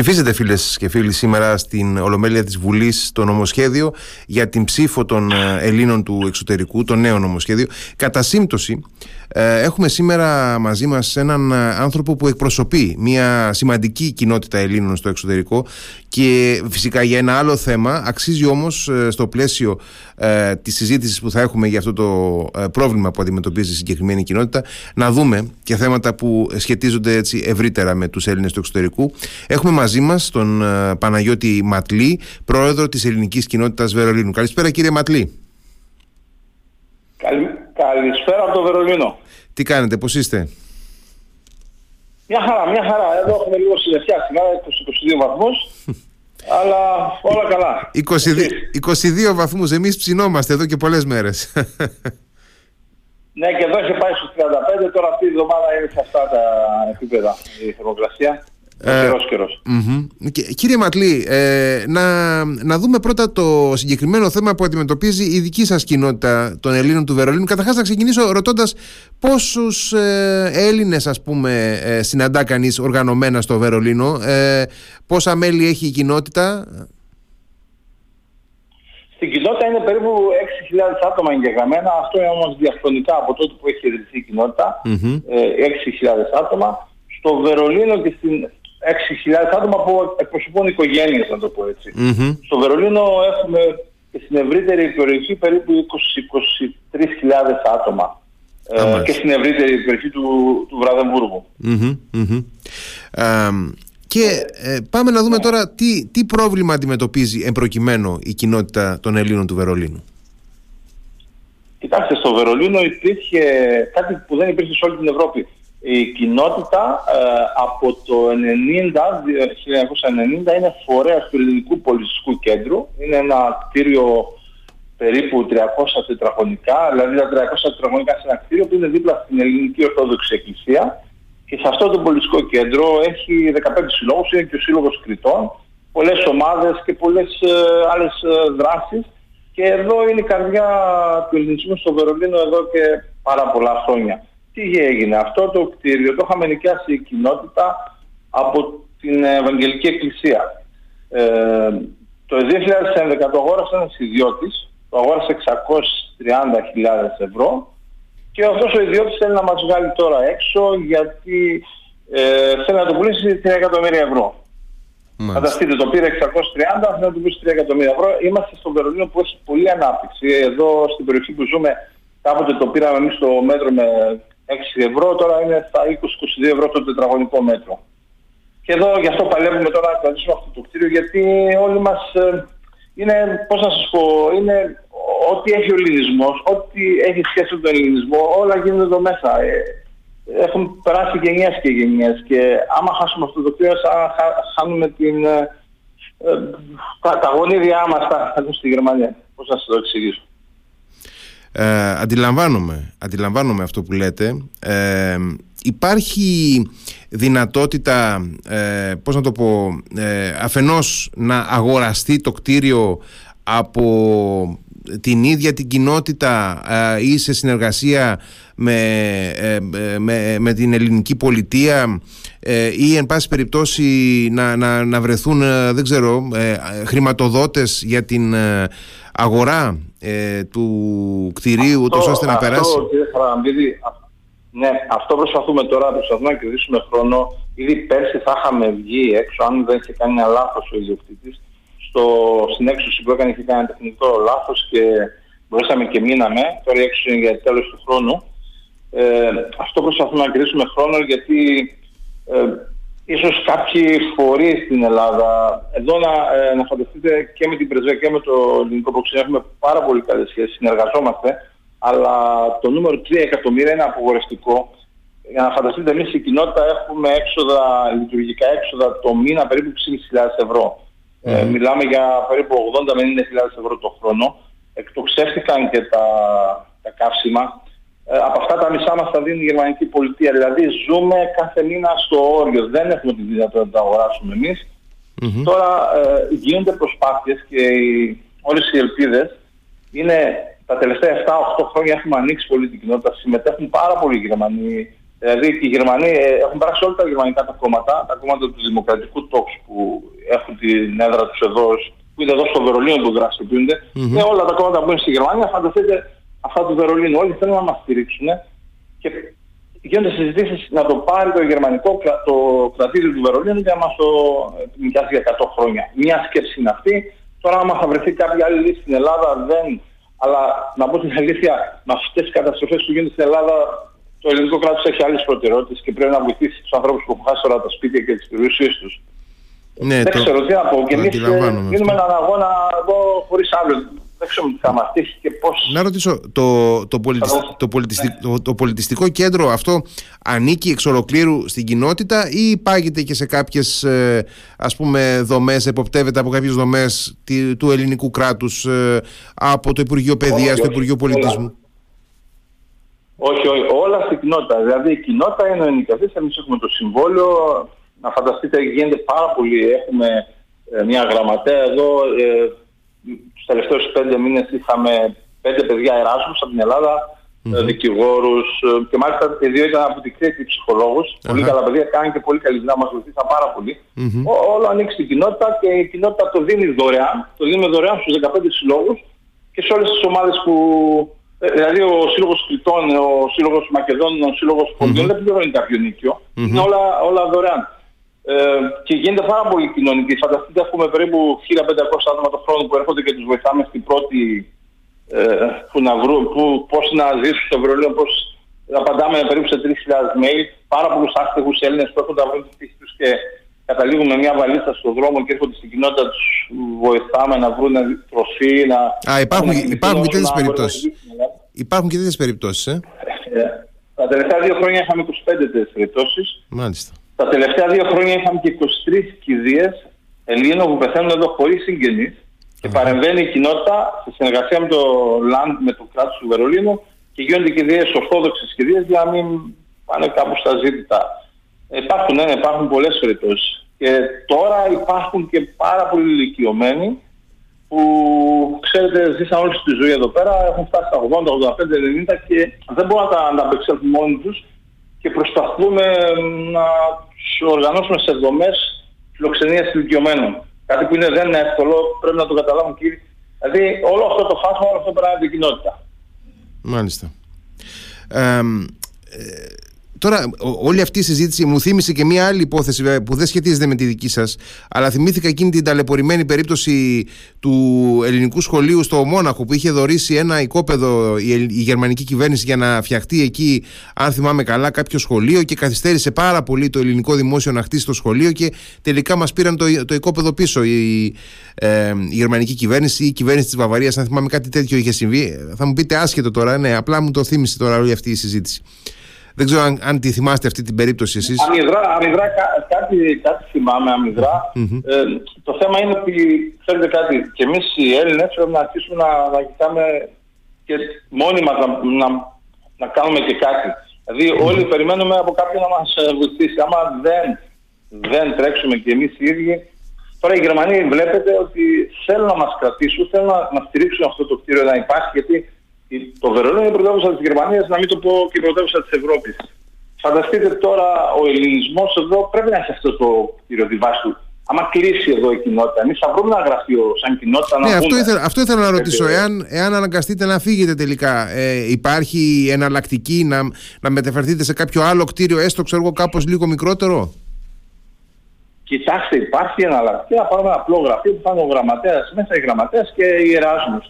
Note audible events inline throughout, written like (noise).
Ψηφίζεται φίλες και φίλοι σήμερα στην Ολομέλεια της Βουλής το νομοσχέδιο για την ψήφο των ε, Ελλήνων του εξωτερικού, το νέο νομοσχέδιο. Κατά σύμπτωση ε, έχουμε σήμερα μαζί μας έναν ε, άνθρωπο που εκπροσωπεί μια σημαντική κοινότητα Ελλήνων στο εξωτερικό και φυσικά για ένα άλλο θέμα αξίζει όμως στο πλαίσιο ε, της συζήτησης που θα έχουμε για αυτό το πρόβλημα που αντιμετωπίζει η συγκεκριμένη κοινότητα να δούμε και θέματα που σχετίζονται έτσι ευρύτερα με τους Έλληνες του εξωτερικού. Έχουμε μαζί μας τον Παναγιώτη Ματλή, πρόεδρο της ελληνικής κοινότητας Βερολίνου. Καλησπέρα κύριε Ματλή. Καλησπέρα από το Βερολίνο. Τι κάνετε, πώς είστε; Μια χαρά, μια χαρά. Εδώ έχουμε λίγο συννεφιά σήμερα, 22 βαθμούς. (laughs) αλλά όλα καλά. 22, 22 βαθμούς. Εμείς ψινόμαστε εδώ και πολλές μέρες. (laughs) ναι, και εδώ έχει πάει στους 35. Τώρα αυτή η εβδομάδα είναι σε αυτά τα επίπεδα η θερμοκρασία. Ε, κύριε Ματλή, ε, να, να δούμε πρώτα το συγκεκριμένο θέμα που αντιμετωπίζει η δική σας κοινότητα των Ελλήνων του Βερολίνου. Καταρχάς να ξεκινήσω ρωτώντας πόσους ε, Έλληνες ας πούμε ε, συναντά κανείς οργανωμένα στο Βερολίνο, ε, πόσα μέλη έχει η κοινότητα; Στην κοινότητα είναι περίπου 6.000 άτομα εγγεγραμμένα, αυτό είναι όμως διαχρονικά από τότε που έχει ιδρυθεί η κοινότητα, 6.000 άτομα. Στο Βερολίνο και στην 6.000 άτομα που εκπροσωπούν οικογένειε, να το πω ετσι Στο Βερολίνο έχουμε και στην ευρύτερη περιοχή περίπου 20-23.000 άτομα. Ε, και στην ευρύτερη περιοχή του, του βραδεμβουργου και ε, πάμε να δούμε ναι. τώρα τι, τι πρόβλημα αντιμετωπίζει εμπροκειμένο η κοινότητα των Ελλήνων του Βερολίνου. Κοιτάξτε, στο Βερολίνο υπήρχε κάτι που δεν υπήρχε σε όλη την Ευρώπη η κοινότητα ε, από το 90, 1990 είναι φορέας του Ελληνικού Πολιτιστικού Κέντρου. Είναι ένα κτίριο περίπου 300 τετραγωνικά, δηλαδή τα 300 τετραγωνικά σε ένα κτίριο που είναι δίπλα στην Ελληνική Ορθόδοξη Εκκλησία. Και σε αυτό το πολιτιστικό κέντρο έχει 15 συλλόγους, είναι και ο Σύλλογος Κρητών, πολλές ομάδες και πολλές ε, άλλες ε, δράσεις. Και εδώ είναι η καρδιά του ελληνισμού στο Βερολίνο εδώ και πάρα πολλά χρόνια τι έγινε. Αυτό το κτίριο το είχαμε νοικιάσει η κοινότητα από την Ευαγγελική Εκκλησία. Ε, το 2011 το αγόρασε ένας ιδιώτης, το αγόρασε 630.000 ευρώ και αυτός ο ιδιώτης θέλει να μας βγάλει τώρα έξω γιατί ε, θέλει να το πουλήσει 3 εκατομμύρια ευρώ. Φανταστείτε, το πήρε 630, θέλει να το πουλήσει 3 εκατομμύρια ευρώ. Είμαστε στο Βερολίνο που έχει πολλή ανάπτυξη. Εδώ στην περιοχή που ζούμε, κάποτε το πήραμε εμείς στο μέτρο με 6 ευρώ, τώρα είναι στα 20-22 ευρώ το τετραγωνικό μέτρο. Και εδώ γι' αυτό παλεύουμε τώρα να κρατήσουμε αυτό το κτίριο, γιατί όλοι μας ε, είναι, πώς να σας πω, είναι ό,τι έχει ο ελληνισμός, ό,τι έχει σχέση με τον ελληνισμό, όλα γίνονται εδώ μέσα. Ε, έχουν περάσει γενιές και γενιές και άμα χάσουμε αυτό το κτίριο, θα χάνουμε την, ε, ε, τα, τα γονίδια μας θα, στη Γερμανία. Πώς να σας το εξηγήσω. Ε, αντιλαμβάνομαι, αντιλαμβάνομαι αυτό που λέτε. Ε, υπάρχει δυνατότητα, ε, πώς να το πω, ε, αφενός να αγοραστεί το κτίριο από την ίδια την κοινότητα ε, ή σε συνεργασία με, με, με την ελληνική πολιτεία ή εν πάση περιπτώσει να, να, να βρεθούν δεν ξέρω χρηματοδότες για την αγορά; Ε, του κτηρίου, αυτό, ώστε να περάσει. Αυτό, κύριε Χαραμπίδη, ναι, αυτό προσπαθούμε τώρα, προσπαθούμε να κερδίσουμε χρόνο. Ήδη πέρσι θα είχαμε βγει έξω, αν δεν είχε κάνει ένα λάθος ο ιδιοκτήτης. Στο, στην έξωση που έκανε είχε κάνει ένα τεχνικό λάθος και μπορέσαμε και μείναμε. Τώρα η έξωση είναι για τέλος του χρόνου. Ε, αυτό προσπαθούμε να κερδίσουμε χρόνο γιατί ε, ίσως κάποιοι φορείς στην Ελλάδα, εδώ να, ε, να φανταστείτε και με την πρεσβεία και με το ελληνικό προξενείο έχουμε πάρα πολύ καλές σχέσεις, συνεργαζόμαστε, αλλά το νούμερο 3 εκατομμύρια είναι απογορευτικό. Για να φανταστείτε, εμείς η κοινότητα έχουμε έξοδα, λειτουργικά έξοδα το μήνα περίπου 6.500 ευρώ. Ε, μιλάμε για περίπου 80 με 90.000 ευρώ το χρόνο. Εκτοξεύτηκαν και τα, τα καύσιμα. Ε, από αυτά τα μισά μας τα δίνει η γερμανική πολιτεία. Δηλαδή ζούμε κάθε μήνα στο όριο. Δεν έχουμε τη δυνατότητα να τα αγοράσουμε Τώρα ε, γίνονται προσπάθειες και οι, όλες οι ελπίδες είναι τα τελευταία 7-8 χρόνια έχουμε ανοίξει πολύ την κοινότητα. Συμμετέχουν πάρα πολλοί Γερμανοί. Δηλαδή και οι Γερμανοί ε, έχουν περάσει όλα τα γερμανικά τα κόμματα, τα κόμματα του δημοκρατικού τόξου που την έδρα τους εδώ, που είναι εδώ στο Βερολίνο που δραστηριοποιούνται. Mm-hmm. Με όλα τα κόμματα που είναι στη Γερμανία, φανταστείτε αυτά του Βερολίνου. Όλοι θέλουν να μας στηρίξουν και γίνονται συζητήσεις να το πάρει το γερμανικό το κρατήριο του Βερολίνου για να μας το νοικιάσει για 100 χρόνια. Μια σκέψη είναι αυτή. Τώρα, άμα θα βρεθεί κάποια άλλη λύση στην Ελλάδα, δεν. Αλλά να πω την αλήθεια, με αυτές τις καταστροφές που γίνονται στην Ελλάδα, το ελληνικό κράτος έχει άλλες προτεραιότητες και πρέπει να βοηθήσει τους ανθρώπους που έχουν χάσει τώρα τα σπίτια και τις περιουσίες τους. Ναι, δεν το... ξέρω τι να πω. Και εμείς γίνουμε έναν αγώνα εδώ χωρίς άλλο δεν ξέρω τι θα μας τύχει και πώς. Να ρωτήσω, το, το, το, πολιτιστικό, το, πολιτιστικό κέντρο αυτό ανήκει εξ ολοκλήρου στην κοινότητα ή υπάγεται και σε κάποιες ας πούμε δομές, εποπτεύεται από κάποιες δομές του ελληνικού κράτους, ε, από το Υπουργείο Παιδείας, το Υπουργείο Πολιτισμού; Όχι, όχι, όλα στην κοινότητα. Δηλαδή η κοινότητα είναι ο ενοικιαστής, εμείς έχουμε το συμβόλαιο. Να φανταστείτε, γίνεται πάρα πολύ. Έχουμε ε, μια γραμματέα εδώ. Ε, τους τελευταίους πέντε μήνες είχαμε πέντε παιδιά Εράσμους από την Ελλάδα, mm-hmm. δικηγόρους ε, και μάλιστα οι δύο ήταν από την Κρήτη ψυχολόγους. Uh-huh. Πολύ καλά παιδιά, κάνουν και πολύ καλή δουλειά, μας βοηθήσαν πάρα πολύ. Mm-hmm. Ό, όλο ανοίξει στην κοινότητα και η κοινότητα το δίνει δωρεάν, το δίνει δωρεάν στους 15 συλλόγους και σε όλες τις ομάδες που Δηλαδή ο Σύλλογος Κρητών, ο Σύλλογος Μακεδόνων, ο Σύλλογος Ποντιών mm-hmm. δεν πληρώνει κάποιο νίκιο. Mm-hmm. Είναι όλα, όλα δωρεάν. Ε, και γίνεται πάρα πολύ κοινωνική. Φανταστείτε, έχουμε περίπου 1500 άτομα το χρόνο που έρχονται και τους βοηθάμε στην πρώτη. Ε, που να βρουν, που, πώς να ζήσουν στο Βερολίνο, πώς απαντάμε περίπου σε 3.000 mail, πάρα πολλούς άστεγους Έλληνες που έρχονται να βρουν τη τύχη τους και καταλήγουν με μια βαλίτσα στον δρόμο και έρχονται στην κοινότητα τους βοηθάμε να βρουν τροφή, να... Α, υπάρχουν, να υπάρχουν και τέτοιες περιπτώσεις. Υπάρχουν και τέτοιες περιπτώσεις, ε. ε. Τα τελευταία δύο χρόνια είχαμε 25 τέτοιες περιπτώσεις. Μάλιστα. Τα τελευταία δύο χρόνια είχαμε και 23 κηδείες Ελλήνων που πεθαίνουν εδώ χωρίς συγγενείς και παρεμβαίνει η κοινότητα σε συνεργασία με το ΛΑΝ, με το κράτος του Βερολίνου και γίνονται κηδείες, ορθόδοξες κηδείες για να μην πάνε κάπου στα ζήτητα. Υπάρχουν, ναι, υπάρχουν πολλές περιπτώσεις. Και τώρα υπάρχουν και πάρα πολλοί ηλικιωμένοι που ξέρετε ζήσαν όλη τη ζωή εδώ πέρα, έχουν φτάσει στα 80, 85, 90 και δεν μπορούν να τα ανταπεξέλθουν μόνοι τους και προσπαθούμε να του οργανώσουμε σε δομές φιλοξενίας ηλικιωμένων. Κάτι που είναι, δεν είναι εύκολο, πρέπει να το καταλάβουν κύριοι. Δηλαδή όλο αυτό το φάσμα, όλο αυτό πρέπει να την κοινότητα. Μάλιστα. Ε, Τώρα, όλη αυτή η συζήτηση μου θύμισε και μία άλλη υπόθεση που δεν σχετίζεται με τη δική σας, αλλά θυμήθηκα εκείνη την ταλαιπωρημένη περίπτωση του ελληνικού σχολείου στο Μόναχο που είχε δωρήσει ένα οικόπεδο η, γερμανική κυβέρνηση για να φτιαχτεί εκεί, αν θυμάμαι καλά, κάποιο σχολείο και καθυστέρησε πάρα πολύ το ελληνικό δημόσιο να χτίσει το σχολείο και τελικά μας πήραν το, το οικόπεδο πίσω η, ε, η γερμανική κυβέρνηση ή η κυβέρνηση της Βαβαρίας. Αν θυμάμαι κάτι τέτοιο είχε συμβεί. Θα μου πείτε άσχετο τώρα, ναι, απλά μου το θύμισε τώρα όλη αυτή η συζήτηση. Δεν ξέρω αν, αν τη θυμάστε αυτή την περίπτωση εσείς. Αμυδρά, αμυδρά κάτι, κάτι θυμάμαι Ε, το θέμα είναι ότι, ξέρετε κάτι, και εμείς οι Έλληνες πρέπει να αρχίσουμε να, να κοιτάμε και μόνοι μας να, να, να κάνουμε και κάτι. Δηλαδή όλοι περιμένουμε από κάποιον να μας ε, βοηθήσει. Άμα δεν, δεν τρέξουμε και εμείς οι ίδιοι, Τώρα οι Γερμανοί βλέπετε ότι θέλουν να μας κρατήσουν, θέλουν να, να στηρίξουν αυτό το κτίριο να υπάρχει, γιατί το Βερολίνο είναι πρωτεύουσα της Γερμανίας, να μην το πω και πρωτεύουσα της Ευρώπης. Φανταστείτε τώρα ο ελληνισμός εδώ πρέπει να έχει αυτό το κτίριο τη βάση του. Άμα κλείσει εδώ η κοινότητα, εμείς θα βρούμε ένα γραφείο σαν κοινότητα να ναι, αυτό ήθελα, αυτό ήθελα να ρωτήσω. Εάν, εάν αναγκαστείτε να φύγετε τελικά, ε, υπάρχει εναλλακτική να, να μεταφερθείτε σε κάποιο άλλο κτίριο, έστω ξέρω εγώ κάπως λίγο μικρότερο; Κοιτάξτε, υπάρχει εναλλακτική. Να πάρουμε ένα απλό γραφείο που θα είναι ο γραμματέας μέσα, οι γραμματέας και οι Εράσμου.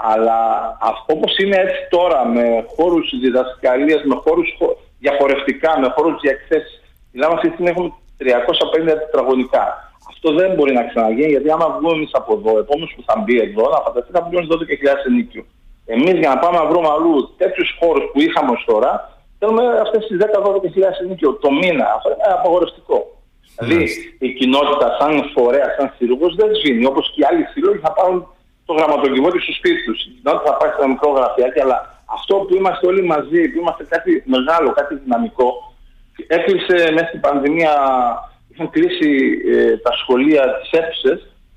Αλλά αυτό όπως είναι έτσι τώρα με χώρους διδασκαλίας, με χώρους διαφορευτικά, με χώρους για εκθέσεις. Μιλάμε αυτή τη στιγμή έχουμε 350 τετραγωνικά. Αυτό δεν μπορεί να ξαναγίνει γιατί άμα βγούμε εμείς από εδώ, ο επόμενος που θα μπει εδώ, να φανταστεί θα πληρώνεις 12.000 ενίκιο. Εμείς για να πάμε να βρούμε αλλού τέτοιους χώρους που είχαμε ως τώρα, θέλουμε αυτές τις 10-12.000 ενίκιο το μήνα. Αυτό είναι απαγορευτικό. Δηλαδή η κοινότητα σαν φορέα, σαν σύλλογος δεν σβήνει. Όπως και οι άλλοι σύλλογοι θα πάρουν το γραμματοκιβώτιο στο σπίτι τους. Η κοινότητα θα πάει σε ένα μικρό γραφιάκι, αλλά αυτό που είμαστε όλοι μαζί, που είμαστε κάτι μεγάλο, κάτι δυναμικό, έκλεισε μέσα στην πανδημία, είχαν κλείσει ε, τα σχολεία, τι αίθουσε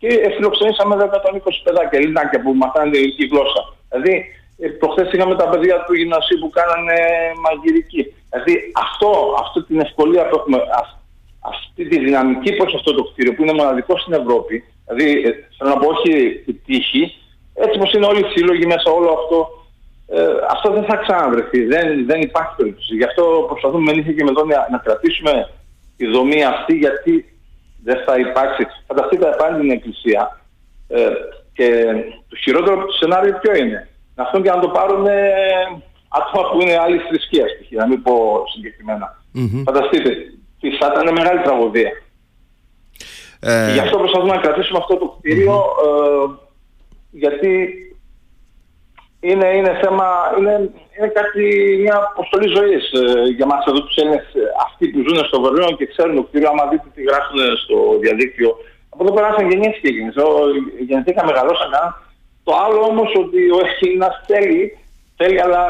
και φιλοξενήσαμε 120 παιδάκια, ελληνάκια που μαθαίνουν ελληνική γλώσσα. Δηλαδή, ε, προχθές είχαμε τα παιδιά του γυμνασίου που κάνανε μαγειρική. Δηλαδή, αυτό, αυτή την ευκολία που έχουμε, αυτή τη δυναμική που έχει αυτό το κτίριο που είναι μοναδικό στην Ευρώπη, δηλαδή ε, θέλω να πω όχι η τύχη, έτσι όπως είναι όλοι οι σύλλογοι μέσα όλο αυτό, ε, αυτό δεν θα ξαναβρεθεί, δεν, δεν υπάρχει περίπτωση. Γι' αυτό προσπαθούμε με και με εδώ να, κρατήσουμε τη δομή αυτή γιατί δεν θα υπάρξει. Φανταστείτε πάλι την εκκλησία ε, και το χειρότερο σενάριο ποιο είναι; Να αυτόν και να το πάρουν ε, άτομα που είναι άλλη θρησκεία, να μην πω συγκεκριμένα. Mm-hmm. Φανταστείτε, θα ήταν μεγάλη τραγωδία. Ε... γι' αυτό προσπαθούμε να κρατήσουμε αυτό το κτίριο, ε, γιατί είναι, είναι θέμα, είναι, είναι κάτι, μια αποστολή ζωής ε, για μας εδώ τους Έλληνες, ε, αυτοί που ζουν στο Βερολίνο και ξέρουν το κτίριο, άμα δείτε τι γράφουν στο διαδίκτυο. Από εδώ περάσαν γενιές και γενιές. Γεννηθήκα, μεγαλώσαν Το άλλο όμως ότι ο Έλληνας θέλει, θέλει, αλλά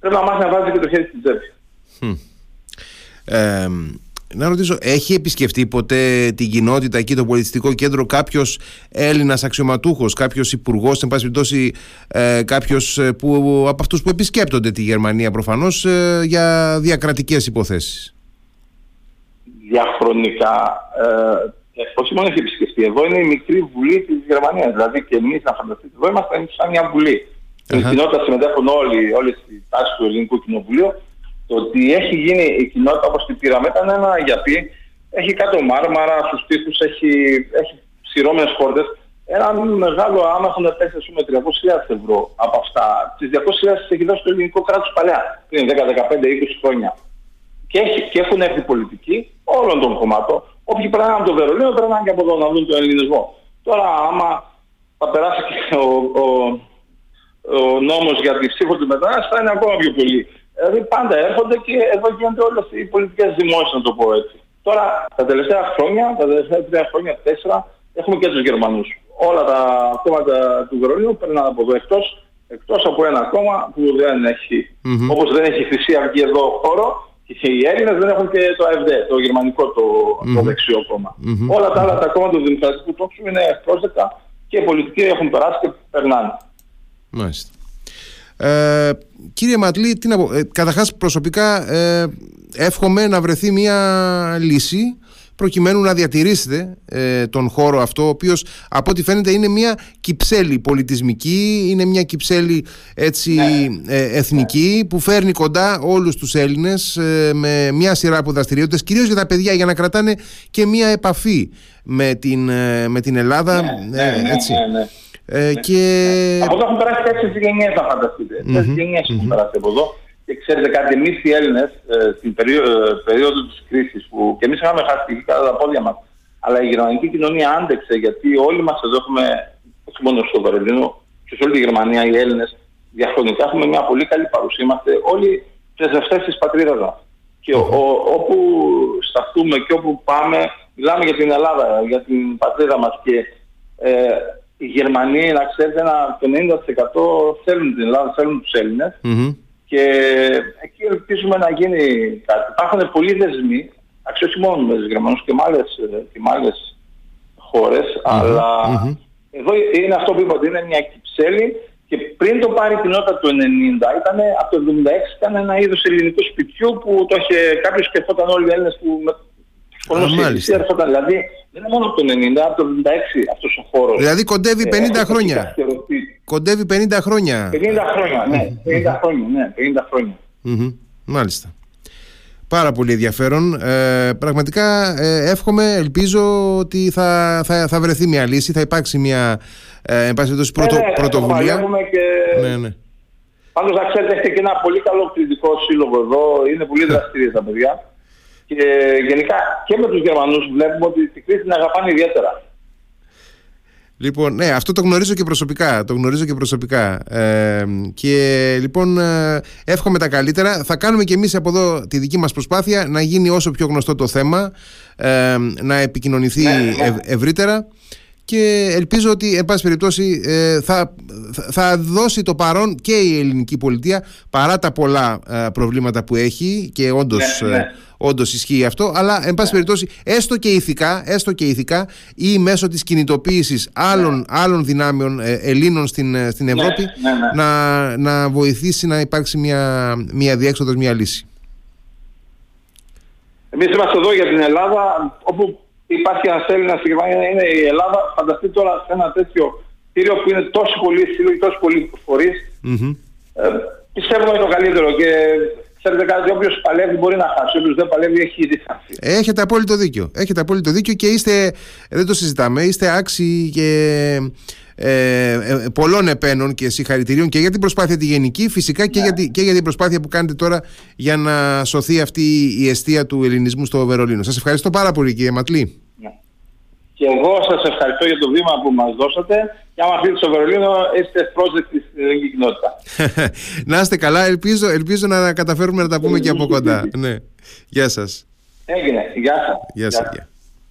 πρέπει να μάθει να βάζει και το χέρι στην τσέπη. Ε, να ρωτήσω, έχει επισκεφτεί ποτέ την κοινότητα εκεί, το πολιτιστικό κέντρο, κάποιος Έλληνας αξιωματούχος, κάποιος υπουργός, εν πάση περιπτώσει, ε, κάποιος ε, από αυτούς που επισκέπτονται τη Γερμανία προφανώς ε, για διακρατικές υποθέσεις; Διαχρονικά. Ε, όχι μόνο έχει επισκεφτεί, εδώ είναι η μικρή βουλή της Γερμανίας. Δηλαδή και εμείς, να φανταστείτε, εδώ είμαστε σαν μια βουλή. Στην κοινότητα συμμετέχουν όλοι, όλες οι τάσεις του Ελληνικού Κοινοβουλίου το ότι έχει γίνει η κοινότητα όπως την πήραμε ήταν ένα γιατί έχει κάτω μάρμαρα στους τοίχους, έχει, έχει ψηρώμενες χόρτες. Ένα μεγάλο άμα έχουν πέσει με 300.000 ευρώ από αυτά. Τις 200.000 έχει δώσει το ελληνικό κράτος παλιά, πριν 10, 15, 20 χρόνια. Και, έχει, και έχουν έρθει πολιτικοί όλων των κομμάτων. Όποιοι περνάνε από το Βερολίνο, περνάνε και από εδώ να δουν τον ελληνισμό. Τώρα, άμα θα περάσει και ο, ο, ο νόμος για τη ψήφο του μετανάστη, θα είναι ακόμα πιο πολύ. Δηλαδή πάντα έρχονται και εδώ γίνονται όλες οι πολιτικές δημόσιες, να το πω έτσι. Τώρα τα τελευταία χρόνια, τα τελευταία τρία χρόνια, τέσσερα, έχουμε και τους Γερμανούς. Όλα τα κόμματα του Βερολίνου παίρνουν από εδώ εκτός εκτός από ένα κόμμα που δεν έχει, mm-hmm. όπως δεν έχει Χρυσή Αυγή εδώ χώρο, και οι Έλληνες δεν έχουν και το ΑΕΒΔ, το γερμανικό το, mm-hmm. το δεξιό κόμμα. Mm-hmm. Όλα τα άλλα τα κόμματα του Δημοκρατικού Τόξου είναι πρόσδεκτα και οι πολιτικοί έχουν περάσει και περνάνε. Μάλιστα. Ε, κύριε Ματλή, τι να πω. Ε, καταρχάς προσωπικά ε, εύχομαι να βρεθεί μια λύση προκειμένου να διατηρήσετε ε, τον χώρο αυτό, ο οποίος από ό,τι φαίνεται είναι μια κυψέλη πολιτισμική, είναι μια κυψέλη έτσι, ναι. ε, εθνική που φέρνει κοντά όλους τους Έλληνες με μια σειρά από δραστηριότητες, κυρίως για τα παιδιά, για να κρατάνε και μια επαφή με την, με την Ελλάδα. Ναι, ναι, έτσι. Ε, ναι. και... Από εδώ έχουν περάσει τέσσερι γενιές, να φανταστείτε. Mm-hmm. Τέσσερι γενιές mm-hmm. έχουν περάσει από εδώ. Και ξέρετε κάτι, εμείς οι Έλληνες ε, στην περίοδο, ε, περίοδο της κρίσης, που και εμείς είχαμε χάσει τη κατά τα πόδια μας, αλλά η γερμανική κοινωνία άντεξε, γιατί όλοι μας εδώ έχουμε, όχι μόνο στο Βερολίνο, και σε όλη τη Γερμανία οι Έλληνες, διαχρονικά έχουμε μια πολύ καλή παρουσία. Είμαστε όλοι πρεσβευτές της πατρίδας μας. Και ο, ο, όπου σταθούμε και όπου πάμε, μιλάμε για την Ελλάδα, για την πατρίδα μας. Και ε, οι Γερμανοί, να ξέρετε, ένα 50% θέλουν την Ελλάδα, θέλουν τους ελληνες και εκεί ελπίζουμε να γίνει κάτι. Υπάρχουν πολλοί δεσμοί, αξιώσει μόνο με τους Γερμανούς και με άλλες, και άλλες χώρες, αλλά εδώ είναι αυτό που είπα ότι είναι μια κυψέλη. Και πριν το πάρει την νότα του 90, ήταν, από το 76 ήταν ένα είδος ελληνικού σπιτιού που το είχε κάποιος σκεφτόταν όλοι οι Έλληνες που μάλιστα. Δηλαδή δεν είναι μόνο από το 90, από το 96 αυτός ο χώρος. Δηλαδή κοντεύει 50 ε, χρόνια. Κοντεύει 50 χρόνια. 50 χρόνια, ναι. 50 χρόνια, ναι. 50 χρόνια. Mm-hmm. Μάλιστα. Πάρα πολύ ενδιαφέρον. Ε, πραγματικά ε, εύχομαι, ελπίζω ότι θα, θα, θα βρεθεί μια λύση, θα υπάρξει μια ε, πρωτο, ναι, ναι, πρωτοβουλία. Και... Ναι, ναι. Πάντως να ξέρετε έχετε και ένα πολύ καλό κριτικό σύλλογο εδώ, είναι πολύ δραστηρία τα παιδιά. Και γενικά και με τους Γερμανούς βλέπουμε ότι την κρίση την αγαπάνε ιδιαίτερα. Λοιπόν, ναι, αυτό το γνωρίζω και προσωπικά. Το γνωρίζω και προσωπικά. Ε, και λοιπόν, ε, εύχομαι τα καλύτερα. Θα κάνουμε και εμείς από εδώ τη δική μας προσπάθεια να γίνει όσο πιο γνωστό το θέμα, ε, να επικοινωνηθεί ναι, ναι. ευρύτερα και ελπίζω ότι εν πάση περιπτώσει ε, θα, θα δώσει το παρόν και η ελληνική πολιτεία παρά τα πολλά ε, προβλήματα που έχει και όντως, ναι, ναι. Ε, όντως ισχύει αυτό αλλά εν πάση ναι. περιπτώσει έστω και ηθικά, έστω και ηθικά ή μέσω της κινητοποίησης άλλων, ναι. άλλων δυνάμεων Ελλήνων στην, στην Ευρώπη να, να βοηθήσει να υπάρξει μια, μια διέξοδος, μια λύση. Εμείς είμαστε εδώ για την Ελλάδα, όπου υπάρχει ένας Έλληνας στη Γερμανία, είναι η Ελλάδα. Φανταστείτε τώρα σε ένα τέτοιο κτίριο που είναι τόσο πολλοί σύλλογοι, τόσο πολλοί φορείς. Mm-hmm. Ε, πιστεύω είναι το καλύτερο και Ξέρετε κάτι, όποιος παλεύει μπορεί να χάσει. Όποιος δεν παλεύει έχει ήδη χάσει. Έχετε απόλυτο δίκιο. Έχετε απόλυτο δίκιο και είστε, δεν το συζητάμε, είστε άξιοι και ε, ε, πολλών επένων και συγχαρητηρίων και για την προσπάθεια τη γενική, φυσικά και, για, και για την προσπάθεια που κάνετε τώρα για να σωθεί αυτή η αιστεία του ελληνισμού στο Βερολίνο. Σας ευχαριστώ πάρα πολύ κύριε Ματλή. Ναι. Και εγώ σας ευχαριστώ για το βήμα που μας δώσατε και άμα φύγετε στο Βερολίνο είστε πρόσδεκτοι στην ελληνική κοινότητα. (laughs) να είστε καλά, ελπίζω, ελπίζω να καταφέρουμε να τα πούμε και από κοντά. (laughs) ναι. Γεια σας. Έγινε. Γεια σας. Γεια σας.